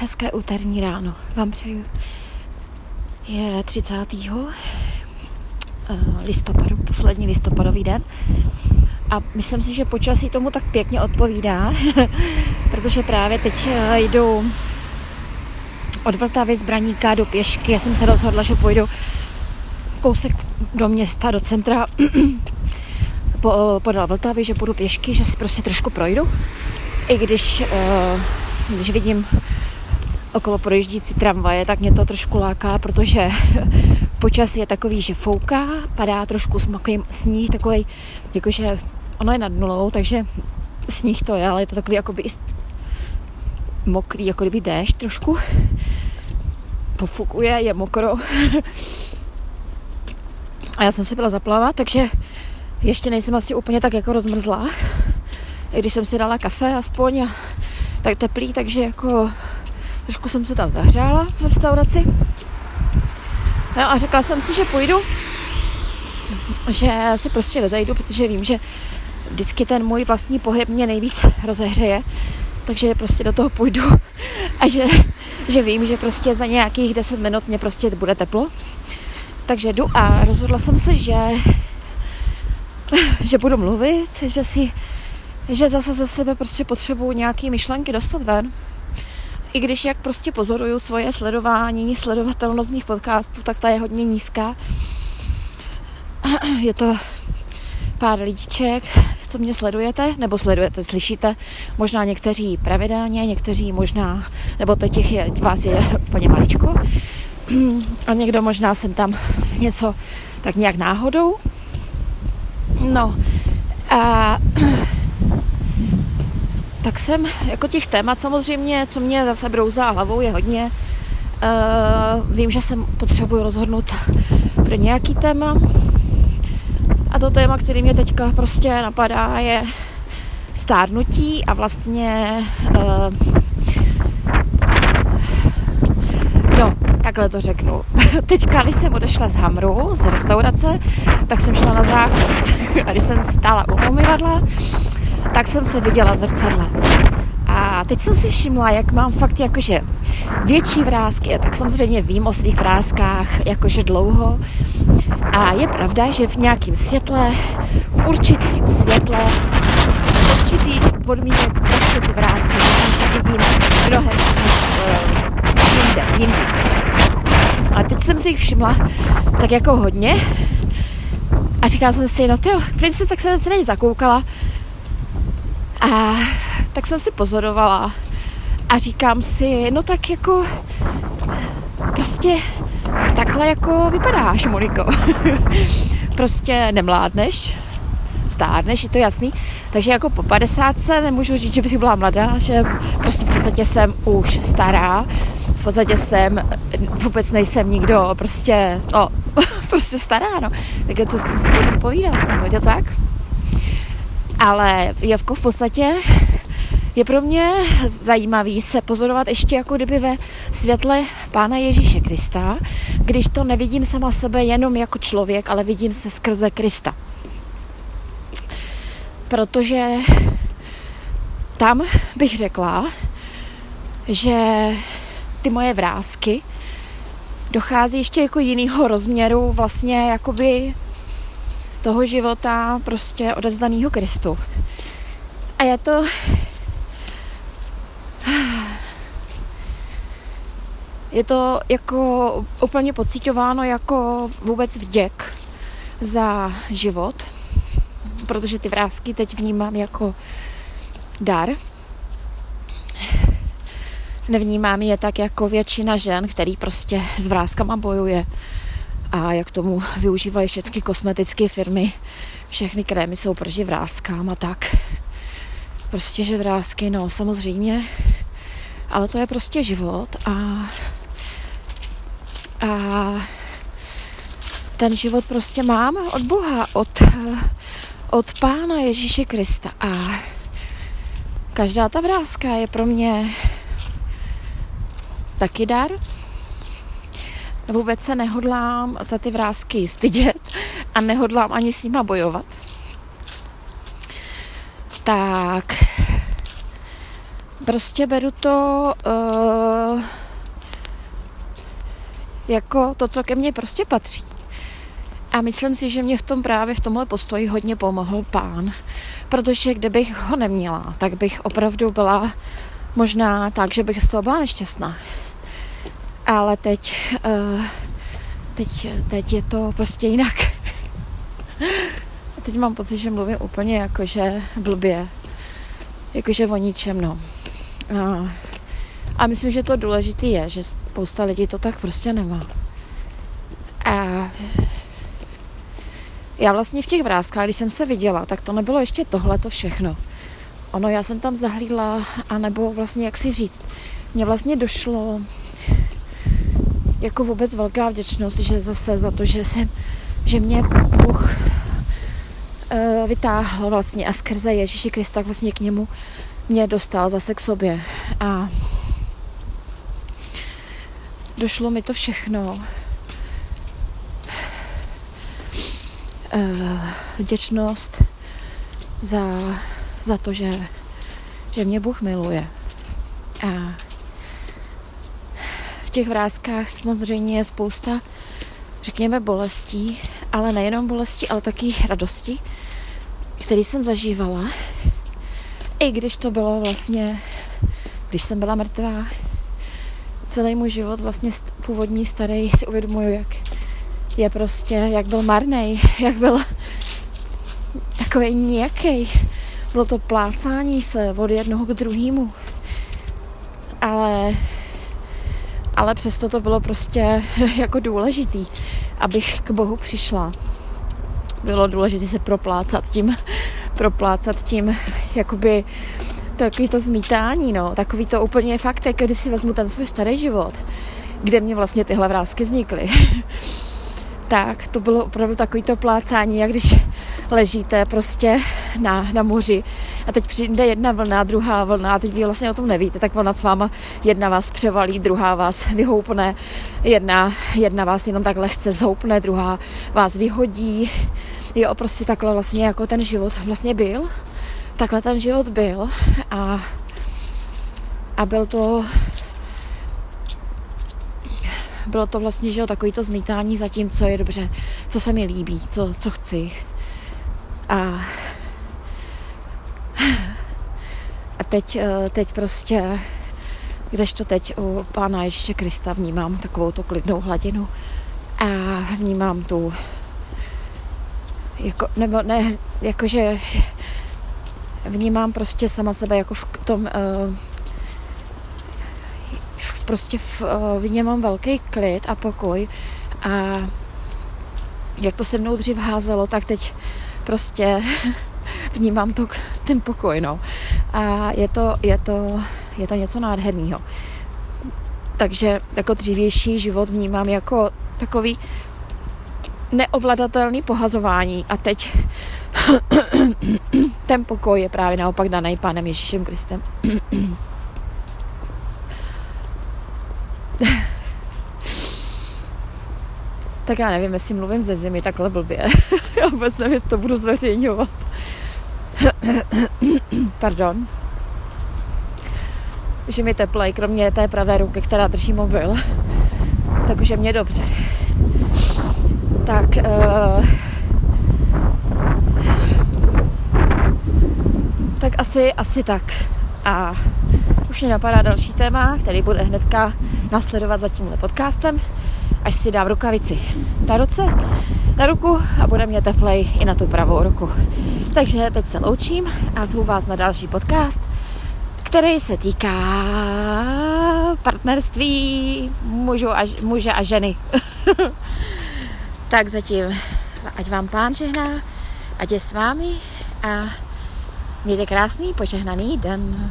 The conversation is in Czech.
Hezké úterní ráno vám přeju. Je 30. Eh, listopadu, poslední listopadový den. A myslím si, že počasí tomu tak pěkně odpovídá, protože právě teď eh, jdu od Vltavy z Braníka do pěšky. Já jsem se rozhodla, že půjdu kousek do města, do centra po, podal Vltavy, že půjdu pěšky, že si prostě trošku projdu. I když, když vidím okolo projíždící tramvaje, tak mě to trošku láká, protože počasí je takový, že fouká, padá trošku smaký sníh, takový, jakože ono je nad nulou, takže sníh to je, ale je to takový jakoby mokrý, jako kdyby déšť trošku. Pofukuje, je mokro. A já jsem si byla zaplavat, takže ještě nejsem asi úplně tak jako rozmrzlá. I když jsem si dala kafe aspoň a tak teplý, takže jako trošku jsem se tam zahřála v restauraci. No a řekla jsem si, že půjdu, že se prostě rozejdu, protože vím, že vždycky ten můj vlastní pohyb mě nejvíc rozehřeje, takže prostě do toho půjdu a že, že vím, že prostě za nějakých 10 minut mě prostě bude teplo. Takže jdu a rozhodla jsem se, že že budu mluvit, že si že zase za sebe prostě potřebuju nějaké myšlenky dostat ven. I když jak prostě pozoruju svoje sledování, sledovatelnost mých podcastů, tak ta je hodně nízká. Je to pár lidíček, co mě sledujete, nebo sledujete, slyšíte, možná někteří pravidelně, někteří možná, nebo teď těch je, vás je úplně maličko. A někdo možná jsem tam něco tak nějak náhodou. No a tak jsem, jako těch témat samozřejmě, co mě zase brouzá hlavou, je hodně. Uh, vím, že jsem potřebuji rozhodnout pro nějaký téma. A to téma, který mě teďka prostě napadá, je stárnutí a vlastně uh, no, takhle to řeknu. Teďka, když jsem odešla z Hamru, z restaurace, tak jsem šla na záchod. A když jsem stála u umyvadla, tak jsem se viděla v zrcadle. A teď jsem si všimla, jak mám fakt jakože větší vrázky, tak samozřejmě vím o svých vrázkách jakože dlouho. A je pravda, že v nějakém světle, v určitém světle, z určitých podmínek prostě ty vrázky vidím, mnohem víc než uh, jinde, jindy. A teď jsem si jich všimla tak jako hodně a říkala jsem si, no ty, prince, tak jsem se na ně zakoukala a tak jsem si pozorovala a říkám si, no tak jako prostě takhle jako vypadáš, Moniko. prostě nemládneš, stárneš, je to jasný. Takže jako po 50 nemůžu říct, že bych byla mladá, že prostě v podstatě jsem už stará. V podstatě jsem, vůbec nejsem nikdo, prostě, no, prostě stará, no. Tak co, co si budeme povídat, je to tak? Ale Javko v podstatě je pro mě zajímavý se pozorovat ještě jako kdyby ve světle Pána Ježíše Krista, když to nevidím sama sebe jenom jako člověk, ale vidím se skrze Krista. Protože tam bych řekla, že ty moje vrázky dochází ještě jako jinýho rozměru vlastně jakoby toho života prostě odevzdaného Kristu. A je to je to jako úplně pocitováno jako vůbec vděk za život, protože ty vrázky teď vnímám jako dar. Nevnímám je tak jako většina žen, který prostě s vrázkama bojuje a jak tomu využívají všechny kosmetické firmy. Všechny krémy jsou proti vrázkám a tak. Prostě, že vrázky, no samozřejmě, ale to je prostě život a a ten život prostě mám od Boha, od, od Pána Ježíše Krista a každá ta vrázka je pro mě taky dar, vůbec se nehodlám za ty vrázky stydět a nehodlám ani s nima bojovat. Tak prostě beru to uh, jako to, co ke mně prostě patří. A myslím si, že mě v tom právě v tomhle postoji hodně pomohl pán, protože kdybych ho neměla, tak bych opravdu byla možná tak, že bych z toho byla nešťastná. Ale teď, uh, teď, teď je to prostě jinak. A teď mám pocit, že mluvím úplně jakože blbě, jakože o ničem, no. A, a myslím, že to důležité je, že spousta lidí to tak prostě nemá. A já vlastně v těch vrázkách, když jsem se viděla, tak to nebylo ještě tohle to všechno. Ono, já jsem tam zahlídla, anebo vlastně, jak si říct, mně vlastně došlo jako vůbec velká vděčnost, že zase za to, že jsem, že mě Bůh uh, vytáhl vlastně a skrze Ježíši Krista vlastně k němu mě dostal zase k sobě. A došlo mi to všechno. Uh, vděčnost za, za to, že, že mě Bůh miluje. A těch vrázkách samozřejmě je spousta, řekněme, bolestí, ale nejenom bolesti, ale taky radosti, který jsem zažívala. I když to bylo vlastně, když jsem byla mrtvá, celý můj život vlastně původní starý si uvědomuju, jak je prostě, jak byl marný, jak byl takový nějaký. Bylo to plácání se od jednoho k druhému. Ale, ale přesto to bylo prostě jako důležitý, abych k Bohu přišla. Bylo důležité se proplácat tím, proplácat tím, jakoby takový to zmítání, no, takový to úplně fakt, jako když si vezmu ten svůj starý život, kde mě vlastně tyhle vrázky vznikly, tak to bylo opravdu takový to plácání, jak když ležíte prostě na, na moři a teď přijde jedna vlna, druhá vlna a teď vy vlastně o tom nevíte, tak ona s váma jedna vás převalí, druhá vás vyhoupne, jedna, jedna vás jenom tak lehce zhoupne, druhá vás vyhodí. Jo, prostě takhle vlastně jako ten život vlastně byl takhle ten život byl a, a byl to bylo to vlastně, že jo, takový to zmítání za tím, co je dobře, co se mi líbí, co, co chci. A, a teď, eh, teď prostě, kdežto teď u Pána Ježíše Krista vnímám takovou tu klidnou hladinu a vnímám tu jako, nebo ne, jakože vnímám prostě sama sebe jako v tom uh, prostě v, uh, vnímám velký klid a pokoj a jak to se mnou dřív házelo, tak teď prostě vnímám to, ten pokoj, no. A je to, je to, je to něco nádherného. Takže jako dřívější život vnímám jako takový neovladatelný pohazování a teď ten pokoj je právě naopak daný Pánem Ježíšem Kristem. Tak já nevím, jestli mluvím ze zimy takhle blbě. já vůbec nevím, to budu zveřejňovat. Pardon. Že mi teplej, kromě té pravé ruky, která drží mobil. Takže mě dobře. Tak uh, Tak asi, asi tak. A už mě napadá další téma, který bude hnedka následovat za tímhle podcastem, až si dám rukavici na ruce, na ruku a bude mě teplej i na tu pravou ruku. Takže teď se loučím a zvu vás na další podcast, který se týká partnerství mužu a, muže a ženy. tak zatím, ať vám pán žehná, ať je s vámi a Mějte krásný, požehnaný den.